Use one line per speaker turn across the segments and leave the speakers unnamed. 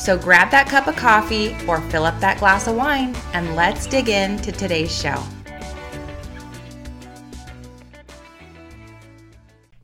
So grab that cup of coffee or fill up that glass of wine and let's dig into today's show.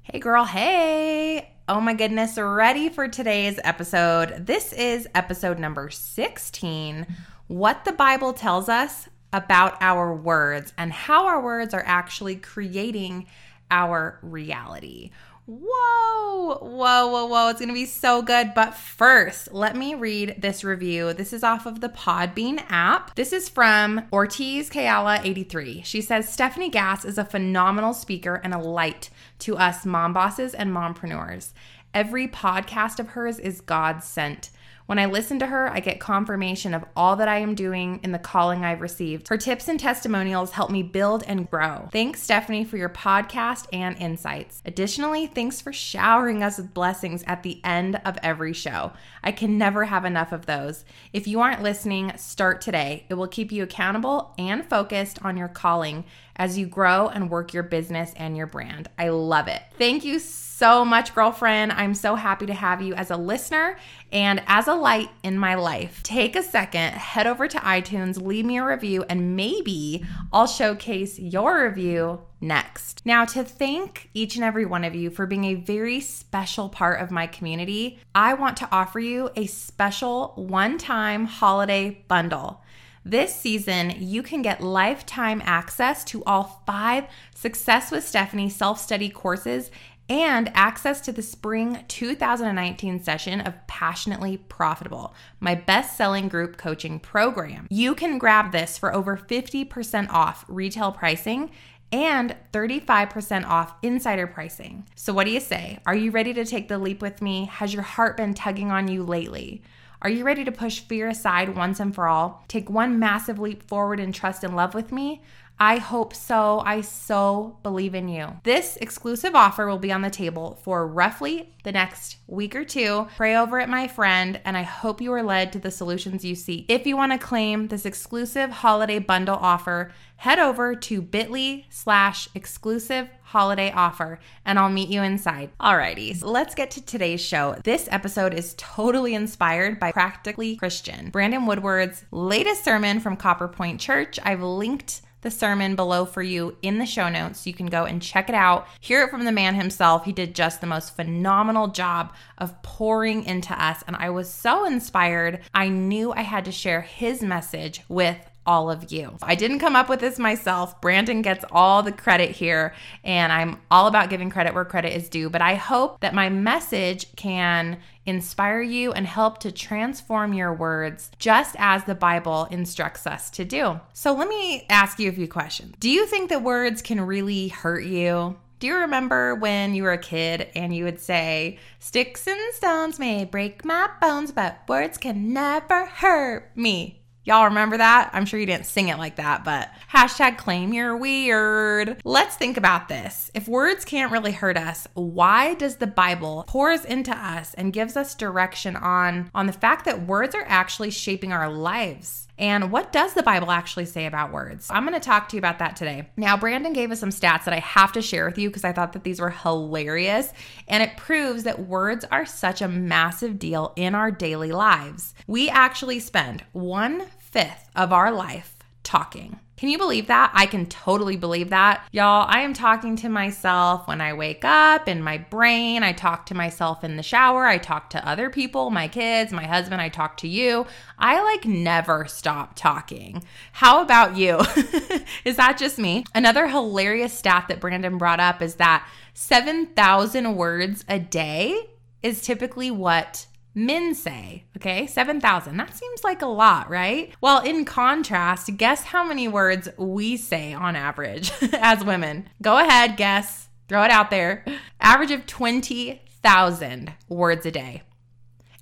Hey, girl, hey. Oh my goodness, ready for today's episode? This is episode number 16 What the Bible Tells Us About Our Words and How Our Words Are Actually Creating Our Reality. Whoa, whoa, whoa, whoa. It's going to be so good. But first, let me read this review. This is off of the Podbean app. This is from Ortiz Kayala 83. She says Stefanie Gass is a phenomenal speaker and a light to us mom bosses and mompreneurs. Every podcast of hers is God sent. When I listen to her, I get confirmation of all that I am doing in the calling I've received. Her tips and testimonials help me build and grow. Thanks, Stefanie, for your podcast and insights. Additionally, thanks for showering us with blessings at the end of every show. I can never have enough of those. If you aren't listening, start today. It will keep you accountable and focused on your calling as you grow and work your business and your brand. I love it. Thank you so much, girlfriend. I'm so happy to have you as a listener and as a light in my life. Take a second, head over to iTunes, leave me a review, and maybe I'll showcase your review next. Now, to thank each and every one of you for being a very special part of my community, I want to offer you a special one time holiday bundle. This season, you can get lifetime access to all five Success with Stefanie self study courses and access to the spring 2019 session of Passionately Profitable, my best selling group coaching program. You can grab this for over 50% off retail pricing and 35% off insider pricing. So, what do you say? Are you ready to take the leap with me? Has your heart been tugging on you lately? Are you ready to push fear aside once and for all? Take one massive leap forward in trust and love with me? I hope so. I so believe in you. This exclusive offer will be on the table for roughly the next week or two. Pray over it, my friend, and I hope you are led to the solutions you seek. If you want to claim this exclusive holiday bundle offer, head over to bit.ly slash exclusive holiday offer and I'll meet you inside. Alrighty, so let's get to today's show. This episode is totally inspired by Practically Christian, Brandon Woodward's latest sermon from Copper Point Church. I've linked the sermon below for you in the show notes. You can go and check it out, hear it from the man himself. He did just the most phenomenal job of pouring into us, and I was so inspired. I knew I had to share his message with all of you. I didn't come up with this myself. Brandon gets all the credit here, and I'm all about giving credit where credit is due. But I hope that my message can inspire you and help to transform your words just as the Bible instructs us to do. So let me ask you a few questions. Do you think that words can really hurt you? Do you remember when you were a kid and you would say, Sticks and stones may break my bones, but words can never hurt me? Y'all remember that? I'm sure you didn't sing it like that, but hashtag claim you're weird. Let's think about this. If words can't really hurt us, why does the Bible pours into us and gives us direction on, on the fact that words are actually shaping our lives? And what does the Bible actually say about words? I'm going to talk to you about that today. Now, Brandon gave us some stats that I have to share with you because I thought that these were hilarious. And it proves that words are such a massive deal in our daily lives. We actually spend one fifth of our life talking. Can you believe that? I can totally believe that. Y'all, I am talking to myself when I wake up in my brain. I talk to myself in the shower. I talk to other people, my kids, my husband. I talk to you. I like never stop talking. How about you? is that just me? Another hilarious stat that Brandon brought up is that 7,000 words a day is typically what men say. Okay, 7,000. That seems like a lot, right? Well, in contrast, guess how many words we say on average as women? Go ahead, guess. Throw it out there. Average of 20,000 words a day.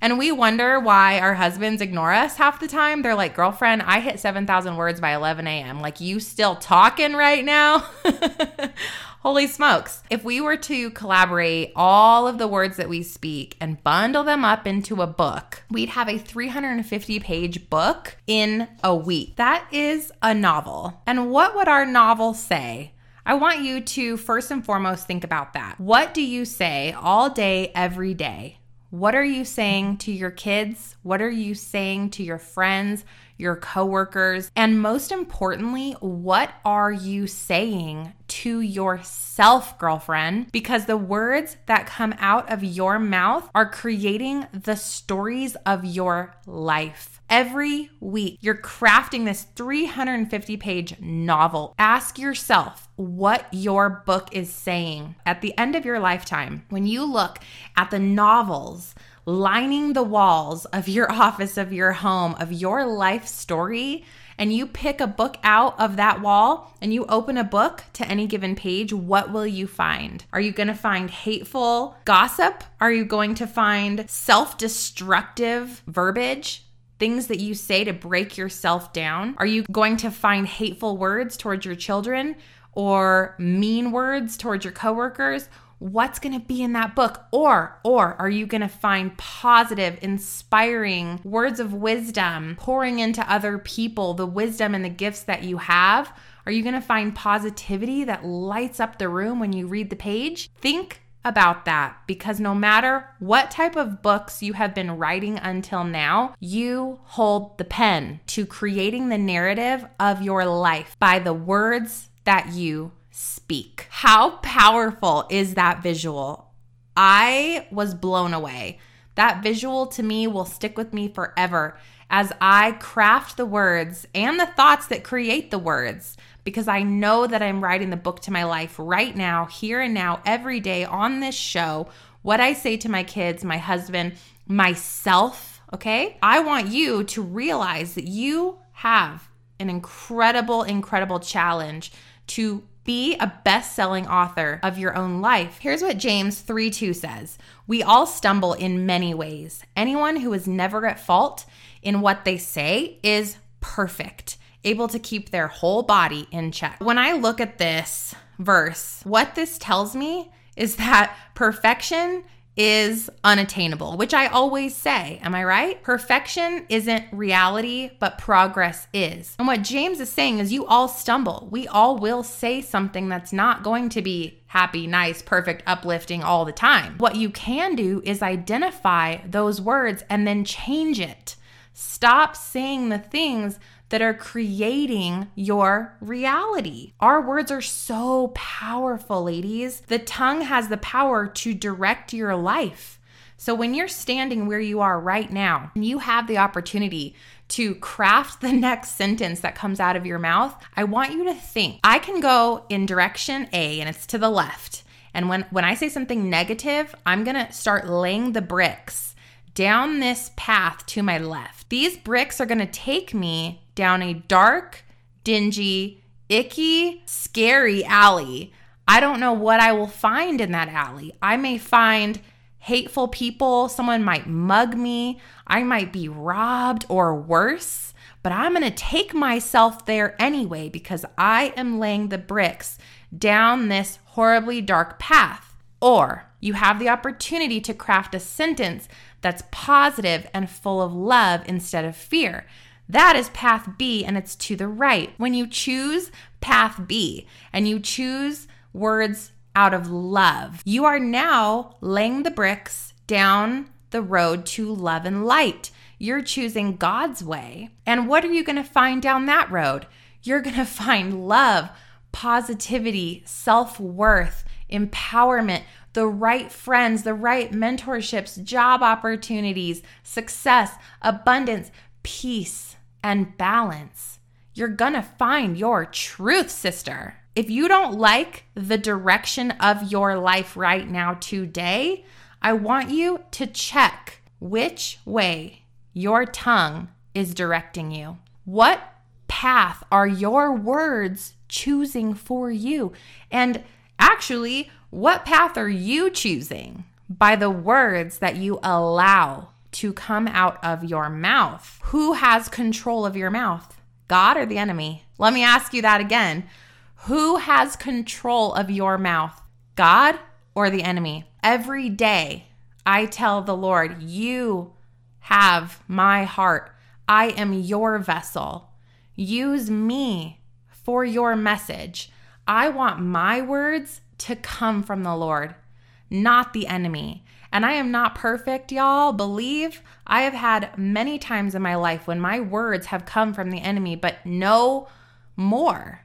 And we wonder why our husbands ignore us half the time. They're like, girlfriend, I hit 7,000 words by 11 a.m. Like, you still talking right now? Holy smokes. If we were to collaborate all of the words that we speak and bundle them up into a book, we'd have a 350 page book in a week. That is a novel. And what would our novel say? I want you to first and foremost think about that. What do you say all day, every day? What are you saying to your kids? What are you saying to your friends, your coworkers? And most importantly, what are you saying to yourself, girlfriend? Because the words that come out of your mouth are creating the stories of your life. Every week, you're crafting this 350 page novel. Ask yourself what your book is saying. At the end of your lifetime, when you look at the novels lining the walls of your office, of your home, of your life story, and you pick a book out of that wall and you open a book to any given page, what will you find? Are you going to find hateful gossip? Are you going to find self destructive verbiage? things that you say to break yourself down? Are you going to find hateful words towards your children or mean words towards your coworkers? What's going to be in that book? Or or are you going to find positive, inspiring words of wisdom pouring into other people, the wisdom and the gifts that you have? Are you going to find positivity that lights up the room when you read the page? Think about that because no matter what type of books you have been writing until now, you hold the pen to creating the narrative of your life by the words that you speak. How powerful is that visual? I was blown away. That visual to me will stick with me forever as I craft the words and the thoughts that create the words because I know that I'm writing the book to my life right now, here and now, every day on this show. What I say to my kids, my husband, myself, okay? I want you to realize that you have an incredible, incredible challenge to be a best selling author of your own life. Here's what James 3 2 says We all stumble in many ways. Anyone who is never at fault in what they say is perfect able to keep their whole body in check. When I look at this verse, what this tells me is that perfection is unattainable, which I always say. Am I right? Perfection isn't reality, but progress is. And what James is saying is you all stumble. We all will say something that's not going to be happy, nice, perfect, uplifting all the time. What you can do is identify those words and then change it. Stop saying the things that are creating your reality. Our words are so powerful, ladies. The tongue has the power to direct your life. So when you're standing where you are right now, and you have the opportunity to craft the next sentence that comes out of your mouth, I want you to think I can go in direction A and it's to the left. And when, when I say something negative, I'm gonna start laying the bricks down this path to my left. These bricks are gonna take me down a dark, dingy, icky, scary alley. I don't know what I will find in that alley. I may find hateful people, someone might mug me, I might be robbed or worse, but I'm going to take myself there anyway because I am laying the bricks down this horribly dark path. Or you have the opportunity to craft a sentence that's positive and full of love instead of fear. That is path B and it's to the right. When you choose path B and you choose words out of love, you are now laying the bricks down the road to love and light. You're choosing God's way. And what are you going to find down that road? You're going to find love, positivity, self worth, empowerment, the right friends, the right mentorships, job opportunities, success, abundance, peace and balance. You're gonna find your truth, sister. If you don't like the direction of your life right now, today, I want you to check which way your tongue is directing you. What path are your words choosing for you? And actually, what path are you choosing by the words that you allow to come out of your mouth. Who has control of your mouth? God or the enemy? Let me ask you that again. Who has control of your mouth? God or the enemy? Every day I tell the Lord, You have my heart. I am your vessel. Use me for your message. I want my words to come from the Lord, not the enemy. And I am not perfect, y'all. Believe I have had many times in my life when my words have come from the enemy, but no more.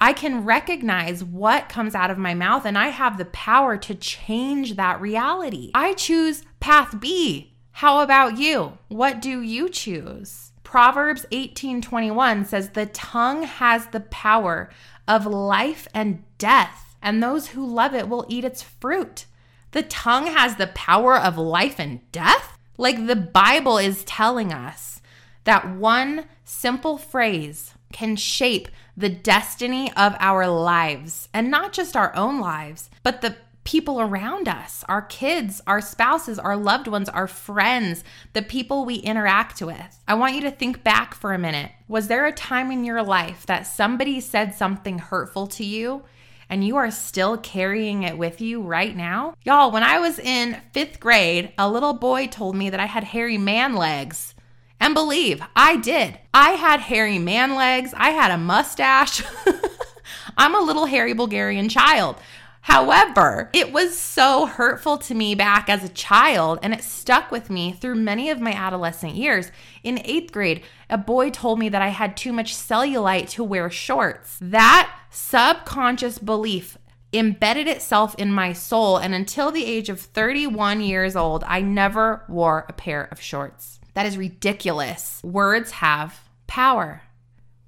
I can recognize what comes out of my mouth and I have the power to change that reality. I choose path B. How about you? What do you choose? Proverbs 18:21 says the tongue has the power of life and death, and those who love it will eat its fruit. The tongue has the power of life and death? Like the Bible is telling us that one simple phrase can shape the destiny of our lives, and not just our own lives, but the people around us our kids, our spouses, our loved ones, our friends, the people we interact with. I want you to think back for a minute. Was there a time in your life that somebody said something hurtful to you? And you are still carrying it with you right now? Y'all, when I was in fifth grade, a little boy told me that I had hairy man legs. And believe, I did. I had hairy man legs, I had a mustache. I'm a little hairy Bulgarian child. However, it was so hurtful to me back as a child, and it stuck with me through many of my adolescent years. In eighth grade, a boy told me that I had too much cellulite to wear shorts. That subconscious belief embedded itself in my soul, and until the age of 31 years old, I never wore a pair of shorts. That is ridiculous. Words have power.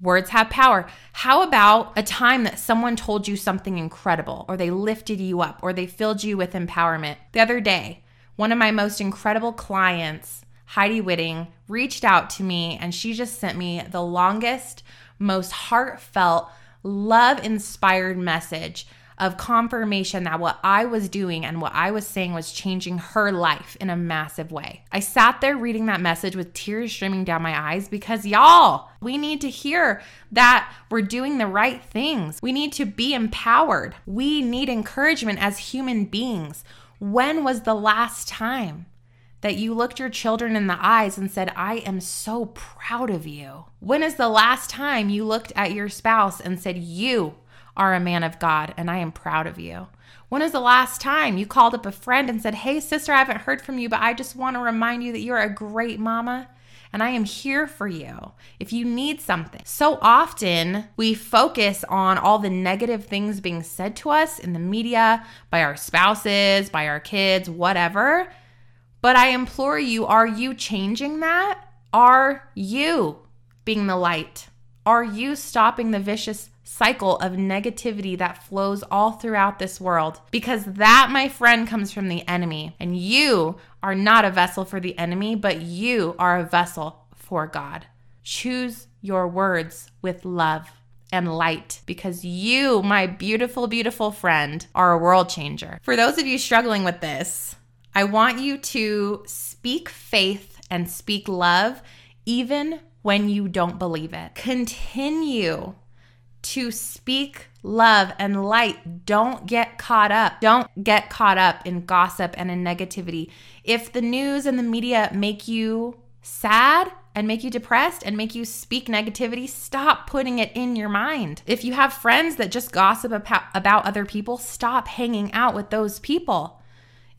Words have power. How about a time that someone told you something incredible, or they lifted you up, or they filled you with empowerment? The other day, one of my most incredible clients, Heidi Whitting, reached out to me and she just sent me the longest, most heartfelt, love inspired message of confirmation that what I was doing and what I was saying was changing her life in a massive way. I sat there reading that message with tears streaming down my eyes because y'all, we need to hear that we're doing the right things. We need to be empowered. We need encouragement as human beings. When was the last time? that you looked your children in the eyes and said, I am so proud of you? When is the last time you looked at your spouse and said, You are a man of God, and I am proud of you. When is the last time you called up a friend and said, Hey, sister, I haven't heard from you, but I just want to remind you that you're a great mama and I am here for you if you need something. So often we focus on all the negative things being said to us in the media by our spouses, by our kids, whatever. But I implore you, are you changing that? Are you being the light? Are you stopping the vicious cycle of negativity that flows all throughout this world. Because that, my friend, comes from the enemy. And you are not a vessel for the enemy, but you are a vessel for God. Choose your words with love and light because you, my beautiful, beautiful friend, are a world changer. For those of you struggling with this, I want you to speak faith and speak love even when you don't believe it. Continue to speak love and light. Don't get caught up. Don't get caught up in gossip and in negativity. If the news and the media make you sad, and make you depressed and make you speak negativity, stop putting it in your mind. If you have friends that just gossip about other people, stop hanging out with those people.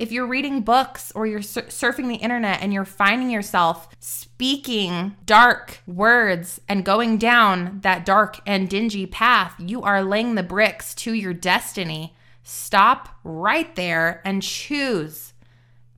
If you're reading books or you're sur- surfing the internet and you're finding yourself speaking dark words and going down that dark and dingy path, you are laying the bricks to your destiny. Stop right there and choose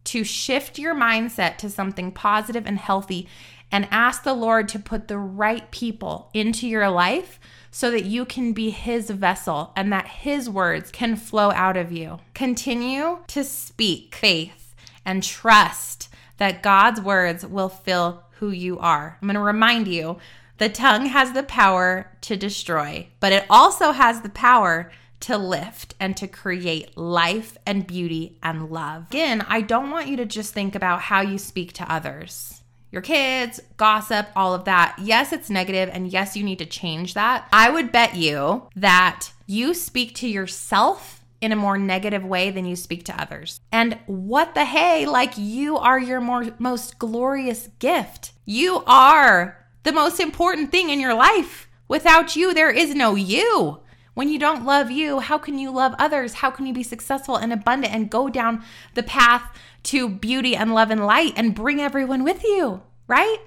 to shift your mindset to something positive and healthy and ask the Lord to put the right people into your life so that you can be His vessel and that His words can flow out of you. Continue to speak faith and trust that God's words will fill who you are. I'm going to remind you the tongue has the power to destroy, but it also has the power to lift and to create life and beauty and love. Again, I don't want you to just think about how you speak to others your kids, gossip, all of that. Yes, it's negative, and yes, you need to change that. I would bet you that you speak to yourself in a more negative way than you speak to others. And what the hey, like you are your more most glorious gift. You are the most important thing in your life. Without you, there is no you. When you don't love you, how can you love others? How can you be successful and abundant and go down the path to beauty and love and light and bring everyone with you, right?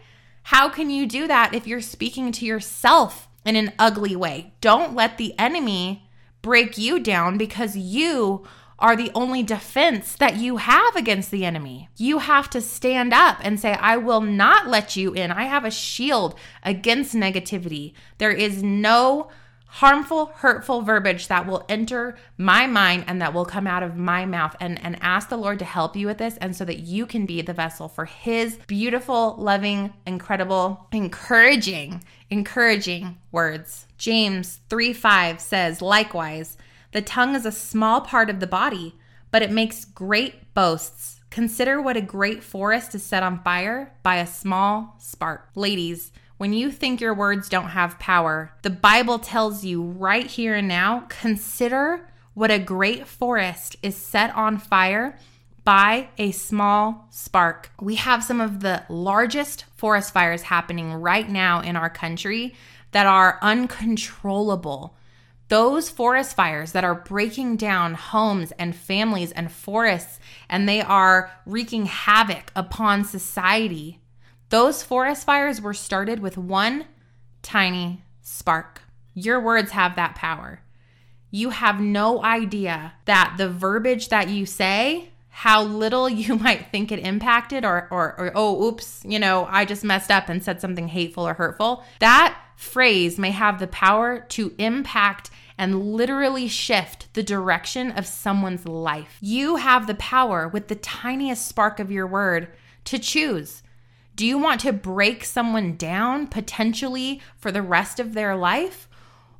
How can you do that if you're speaking to yourself in an ugly way? Don't let the enemy break you down because you are the only defense that you have against the enemy. You have to stand up and say, I will not let you in. I have a shield against negativity. There is no harmful, hurtful verbiage that will enter my mind and that will come out of my mouth. And, and ask the Lord to help you with this and so that you can be the vessel for His beautiful, loving, incredible, encouraging, encouraging words. James 3 5 says, likewise, the tongue is a small part of the body, but it makes great boasts. Consider what a great forest is set on fire by a small spark. Ladies, when you think your words don't have power, the Bible tells you right here and now consider what a great forest is set on fire by a small spark. We have some of the largest forest fires happening right now in our country that are uncontrollable. Those forest fires that are breaking down homes and families and forests, and they are wreaking havoc upon society. Those forest fires were started with one tiny spark. Your words have that power. You have no idea that the verbiage that you say, how little you might think it impacted, or, or, or oh, oops, you know, I just messed up and said something hateful or hurtful. That phrase may have the power to impact and literally shift the direction of someone's life. You have the power with the tiniest spark of your word to choose do you want to break someone down potentially for the rest of their life?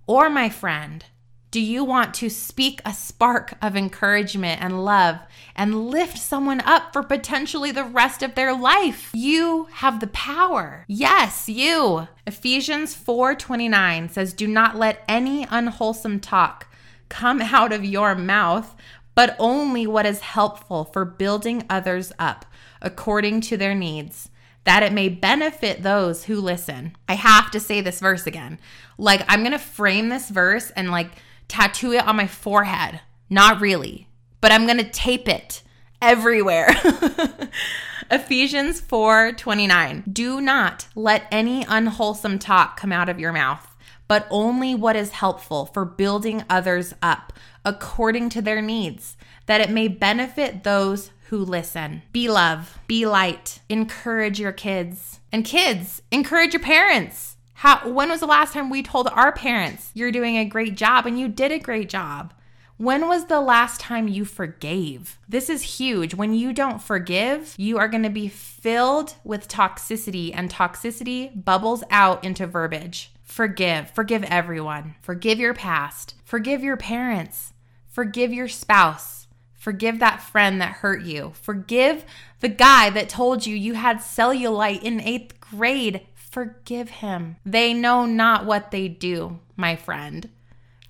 Or, my friend, do you want to speak a spark of encouragement and love and lift someone up for potentially the rest of their life? You have the power. Yes, you. Ephesians 4:29 says, "Do not let any unwholesome talk come out of your mouth, but only what is helpful for building others up according to their needs." That it may benefit those who listen. I have to say this verse again. Like, I'm going to frame this verse and like tattoo it on my forehead. Not really, but I'm going to tape it everywhere. Ephesians 4 29. Do not let any unwholesome talk come out of your mouth, but only what is helpful for building others up according to their needs, that it may benefit those who listen. Be love, be light, encourage your kids. And kids, encourage your parents. How when was the last time we told our parents you're doing a great job and you did a great job? When was the last time you forgave? This is huge. When you don't forgive, you are going to be filled with toxicity, and toxicity bubbles out into verbiage. Forgive. Forgive everyone. Forgive your past. Forgive your parents. Forgive your spouse. Forgive that friend that hurt you. Forgive the guy that told you you had cellulite in eighth grade. Forgive him. They know not what they do, my friend.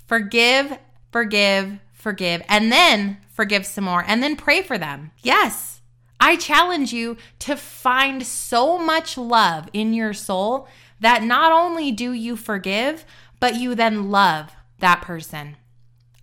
Forgive, forgive, forgive, and then forgive some more, and then pray for them. Yes, I challenge you to find so much love in your soul that not only do you forgive, but you then love that person.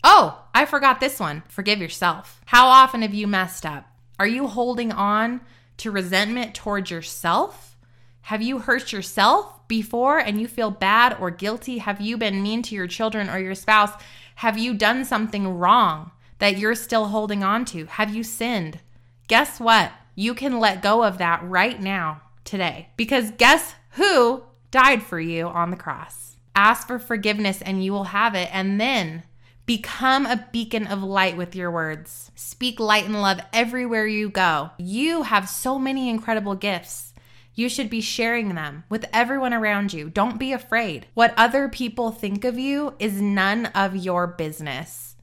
Oh, I forgot this one. Forgive yourself. How often have you messed up? Are you holding on to resentment towards yourself? Have you hurt yourself before and you feel bad or guilty? Have you been mean to your children or your spouse? Have you done something wrong that you're still holding on to? Have you sinned? Guess what? You can let go of that right now, today. Because guess who died for you on the cross? Ask for forgiveness and you will have it. And then Become a beacon of light with your words. Speak light and love everywhere you go. You have so many incredible gifts. You should be sharing them with everyone around you. Don't be afraid. What other people think of you is none of your business.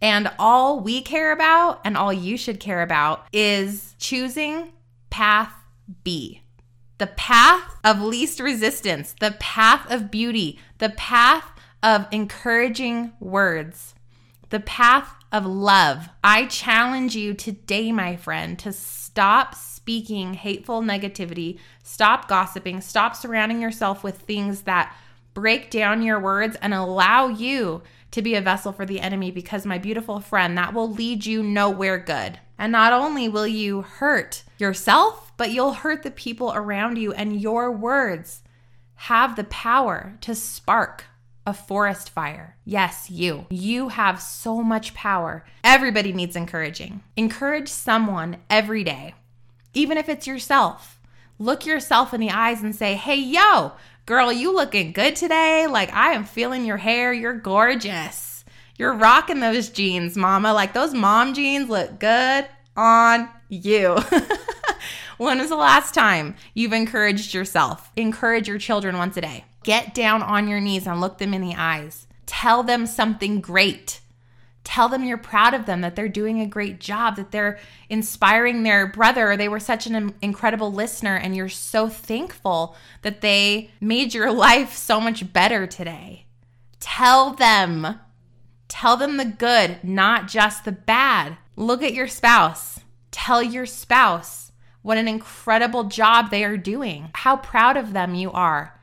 And all we care about and all you should care about is choosing path B. The path of least resistance, the path of beauty, the path of encouraging words, the path of love. I challenge you today, my friend, to stop speaking hateful negativity, stop gossiping, stop surrounding yourself with things that break down your words and allow you to be a vessel for the enemy because, my beautiful friend, that will lead you nowhere good. And not only will you hurt yourself, but you'll hurt the people around you, and your words have the power to spark a forest fire. Yes, you. You have so much power. Everybody needs encouraging. Encourage someone every day, even if it's yourself. Look yourself in the eyes and say, hey, yo, girl, you looking good today. Like, I am feeling your hair. You're gorgeous. You're rocking those jeans, mama. Like, those mom jeans look good on you. when was the last time you've encouraged yourself? Encourage your children once a day. Get down on your knees and look them in the eyes. Tell them something great. Tell them you're proud of them, that they're doing a great job, that they're inspiring their brother, they were such an incredible listener, and you're so thankful that they made your life so much better today. Tell them. Tell them the good, not just the bad. Look at your spouse. Tell your spouse what an incredible job they are doing, how proud of them you are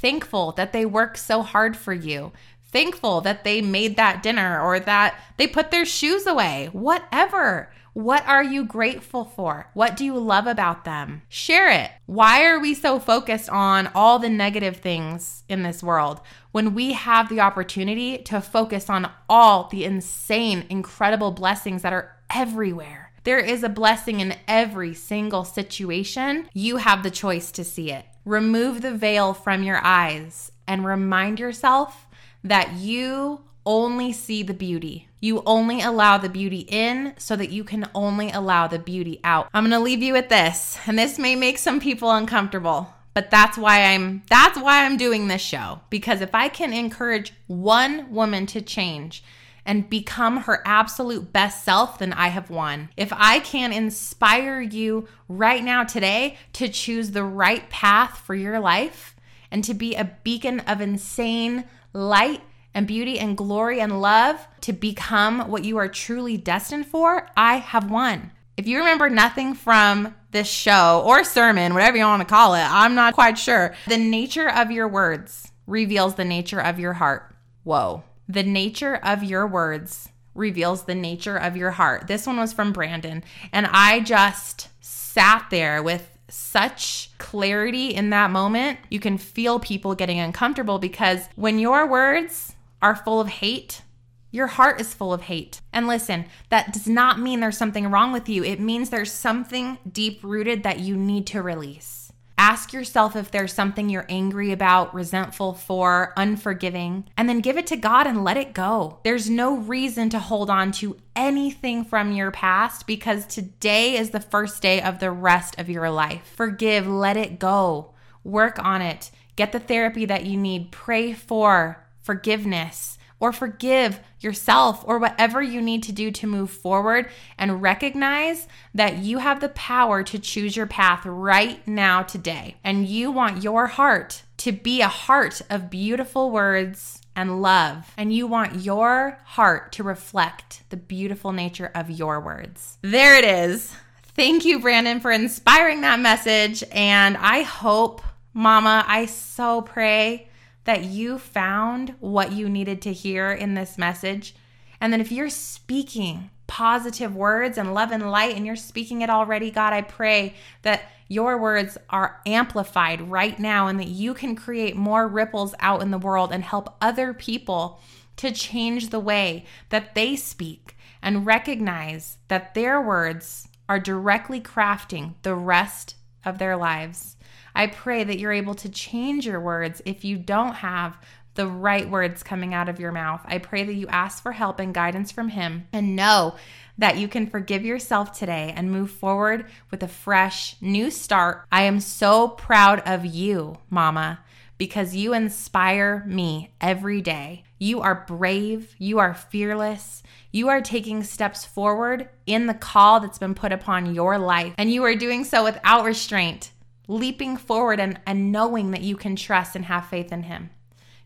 thankful that they work so hard for you, thankful that they made that dinner or that they put their shoes away, whatever. What are you grateful for? What do you love about them? Share it. Why are we so focused on all the negative things in this world when we have the opportunity to focus on all the insane, incredible blessings that are everywhere? There is a blessing in every single situation. You have the choice to see it. Remove the veil from your eyes and remind yourself that you only see the beauty. You only allow the beauty in so that you can only allow the beauty out. I'm going to leave you with this, and this may make some people uncomfortable, but that's why I'm that's why I'm doing this show because if I can encourage one woman to change, and become her absolute best self, then I have won. If I can inspire you right now today to choose the right path for your life and to be a beacon of insane light and beauty and glory and love to become what you are truly destined for, I have won. If you remember nothing from this show or sermon, whatever you want to call it, I'm not quite sure. The nature of your words reveals the nature of your heart. Whoa. The nature of your words reveals the nature of your heart. This one was from Brandon. And I just sat there with such clarity in that moment. You can feel people getting uncomfortable because when your words are full of hate, your heart is full of hate. And listen, that does not mean there's something wrong with you. It means there's something deep rooted that you need to release. Ask yourself if there's something you're angry about, resentful for, unforgiving, and then give it to God and let it go. There's no reason to hold on to anything from your past because today is the first day of the rest of your life. Forgive, let it go, work on it, get the therapy that you need, pray for forgiveness or forgive yourself or whatever you need to do to move forward and recognize that you have the power to choose your path right now today. And you want your heart to be a heart of beautiful words and love. And you want your heart to reflect the beautiful nature of your words. There it is. Thank you, Brandon, for inspiring that message. And I hope, Mama, I so pray that you found what you needed to hear in this message. And then if you're speaking positive words and love and light and you're speaking it already, God, I pray that your words are amplified right now and that you can create more ripples out in the world and help other people to change the way that they speak and recognize that their words are directly crafting the rest of their lives. I pray that you're able to change your words if you don't have the right words coming out of your mouth. I pray that you ask for help and guidance from Him and know that you can forgive yourself today and move forward with a fresh new start. I am so proud of you, Mama, because you inspire me every day. You are brave, you are fearless, you are taking steps forward in the call that's been put upon your life, and you are doing so without restraint, leaping forward and, and knowing that you can trust and have faith in Him.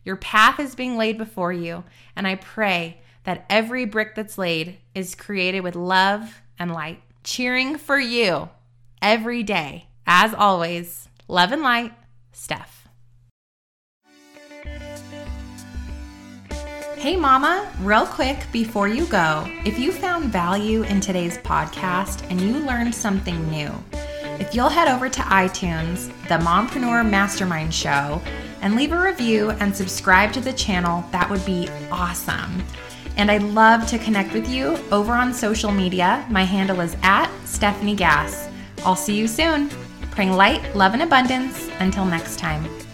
Your path is being laid before you, and I pray that every brick that's laid is created with love and light, cheering for you every day. As always, love and light, Stef. Hey, Mama, real quick before you go, if you found value in today's podcast and you learned something new, if you'll head over to iTunes, the Mompreneur Mastermind Show, and leave a review and subscribe to the channel, that would be awesome. And I'd love to connect with you over on social media. My handle is at Stefanie Gass. I'll see you soon. Praying light, love, and abundance. Until next time.